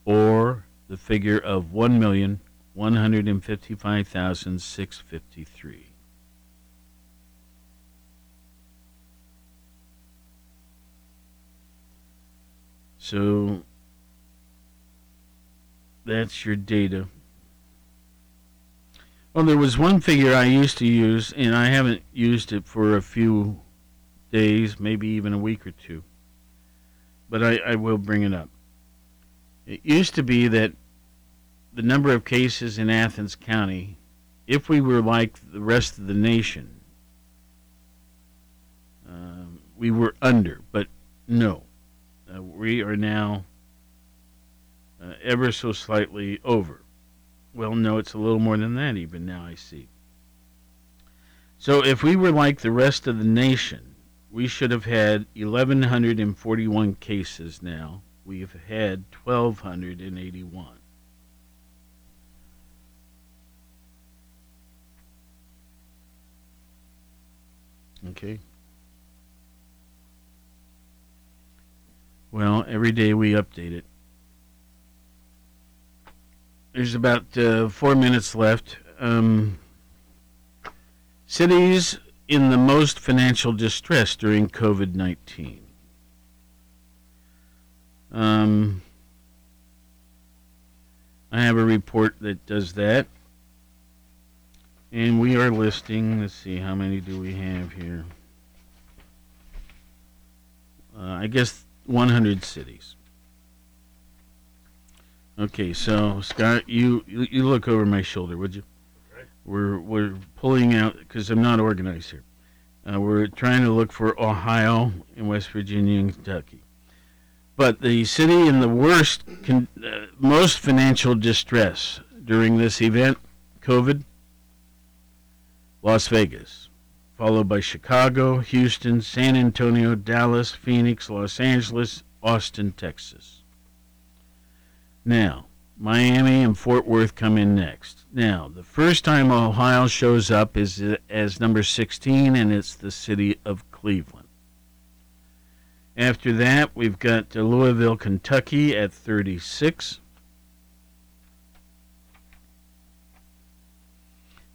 or the figure of one million one hundred and fifty-five thousand six fifty-three. So that's your data. Well, there was one figure I used to use, and I haven't used it for a few days, maybe even a week or two. But I, I will bring it up. It used to be that the number of cases in Athens County, if we were like the rest of the nation, um, we were under, but no. Uh, we are now uh, ever so slightly over. Well, no, it's a little more than that even now, I see. So if we were like the rest of the nation, we should have had 1,141 cases now. We've had 1,281. Okay. Well, every day we update it. There's about uh, four minutes left. Um, cities in the most financial distress during COVID 19. Um, I have a report that does that. And we are listing, let's see, how many do we have here? Uh, I guess 100 cities. Okay, so Scott, you you look over my shoulder, would you? We're we're pulling out because I'm not organized here. Uh, we're trying to look for Ohio and West Virginia and Kentucky. But the city in the worst, con- uh, most financial distress during this event, COVID, Las Vegas, followed by Chicago, Houston, San Antonio, Dallas, Phoenix, Los Angeles, Austin, Texas. Now, Miami and Fort Worth come in next. Now, the first time Ohio shows up is as number 16, and it's the city of Cleveland. After that, we've got Louisville, Kentucky at 36.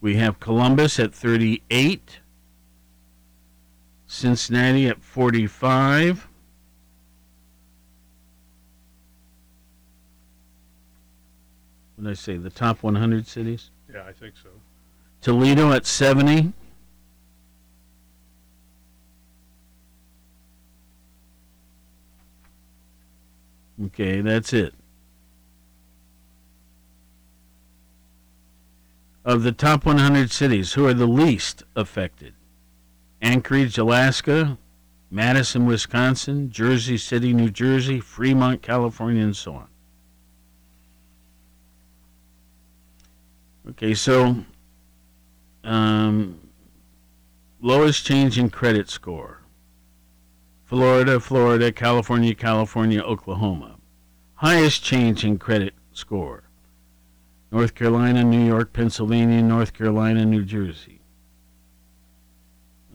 We have Columbus at 38. Cincinnati at 45. What did I say? The top 100 cities? Yeah, I think so. Toledo at 70. Okay, that's it. Of the top 100 cities, who are the least affected? Anchorage, Alaska, Madison, Wisconsin, Jersey City, New Jersey, Fremont, California, and so on. Okay, so um, lowest change in credit score. Florida, Florida, California, California, Oklahoma. Highest change in credit score. North Carolina, New York, Pennsylvania, North Carolina, New Jersey.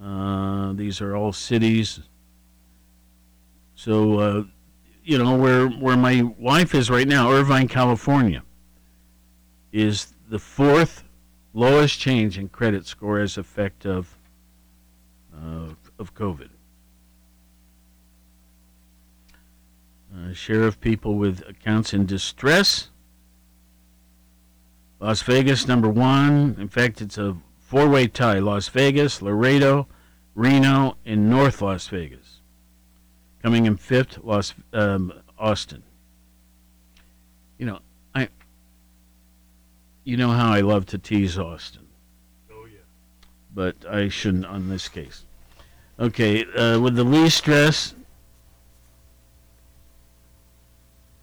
Uh, these are all cities. So, uh, you know, where where my wife is right now, Irvine, California, is the fourth lowest change in credit score as effect of uh, of COVID. Uh, share of people with accounts in distress. Las Vegas number one. In fact, it's a four-way tie: Las Vegas, Laredo, Reno, and North Las Vegas. Coming in fifth, Las um, Austin. You know, you know how I love to tease Austin. Oh, yeah. But I shouldn't on this case. Okay, uh, with the least stress.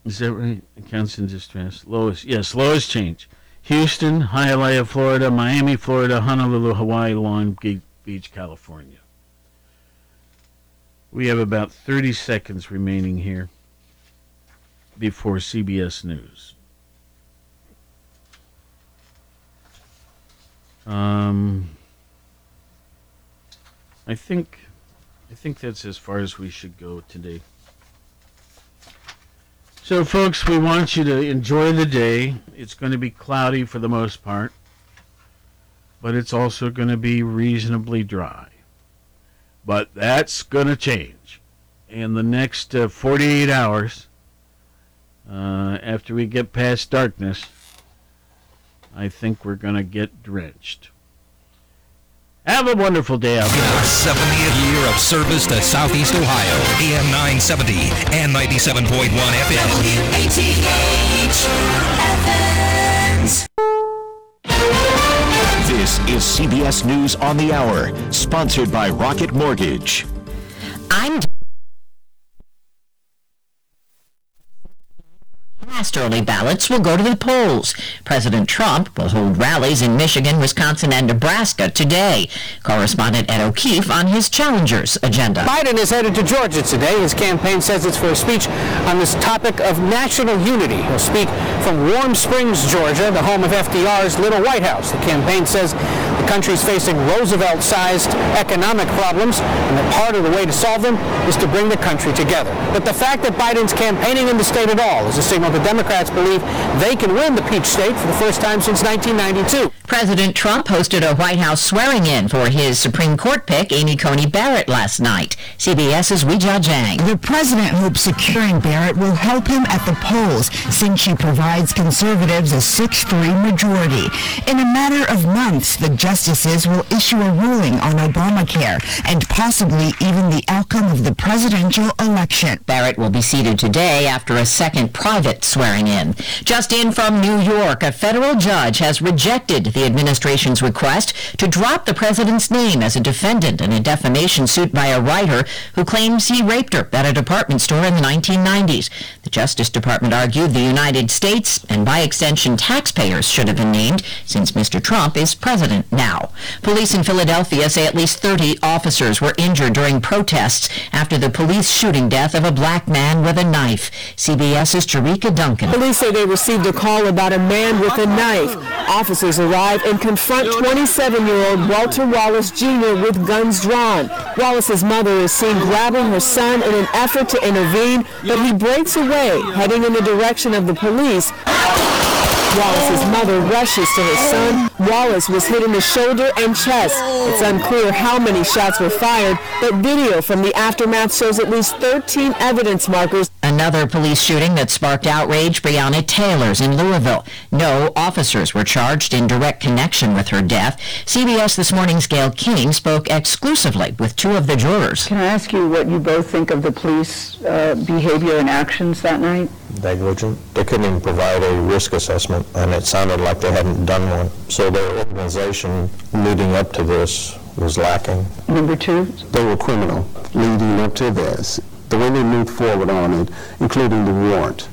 Is that right? Accounts in distress. Lowest, yes, lowest change. Houston, Hialeah, Florida, Miami, Florida, Honolulu, Hawaii, Long Beach, California. We have about 30 seconds remaining here before CBS News. Um, I think, I think that's as far as we should go today. So, folks, we want you to enjoy the day. It's going to be cloudy for the most part, but it's also going to be reasonably dry. But that's going to change in the next uh, 48 hours. Uh, after we get past darkness, I think we're going to get drenched. Have a wonderful day out there. 70th year of service to Southeast Ohio. AM 970 and 97.1 FM. W-A-T-H. This is CBS News on the Hour, sponsored by Rocket Mortgage. I'm Last early ballots will go to the polls. President Trump will hold rallies in Michigan, Wisconsin, and Nebraska today. Correspondent Ed O'Keefe on his challengers agenda. Biden is headed to Georgia today. His campaign says it's for a speech on this topic of national unity. He'll speak from Warm Springs, Georgia, the home of FDR's Little White House. The campaign says the country's facing Roosevelt-sized economic problems, and that part of the way to solve them is to bring the country together. But the fact that Biden's campaigning in the state at all is a signal the Democrats believe they can win the Peach State for the first time since 1992. President Trump hosted a White House swearing-in for his Supreme Court pick, Amy Coney Barrett, last night. CBS's Weijia Jiang. The president hopes securing Barrett will help him at the polls since she provides conservatives a 6-3 majority. In a matter of months, the justices will issue a ruling on Obamacare and possibly even the outcome of the presidential election. Barrett will be seated today after a second private swearing in. Just in from New York, a federal judge has rejected the administration's request to drop the president's name as a defendant in a defamation suit by a writer who claims he raped her at a department store in the 1990s. The Justice Department argued the United States, and by extension taxpayers, should have been named since Mr. Trump is president now. Police in Philadelphia say at least 30 officers were injured during protests after the police shooting death of a black man with a knife. CBS's Jericka Duncan. Police say they received a call about a man with a knife. Officers arrive and confront 27-year-old Walter Wallace Jr. with guns drawn. Wallace's mother is seen grabbing her son in an effort to intervene, but he breaks away, heading in the direction of the police. Wallace's mother rushes to her son. Wallace was hit in the shoulder and chest. It's unclear how many shots were fired, but video from the aftermath shows at least 13 evidence markers. Another police shooting that sparked outrage, Breonna Taylor's in Louisville. No officers were charged in direct connection with her death. CBS This Morning's Gayle King spoke exclusively with two of the jurors. Can I ask you what you both think of the police uh, behavior and actions that night? Negligent. They couldn't even provide a risk assessment, and it sounded like they hadn't done one. So their organization leading up to this was lacking. Number two? They were criminal leading up to this. The way they moved forward on it, including the warrant.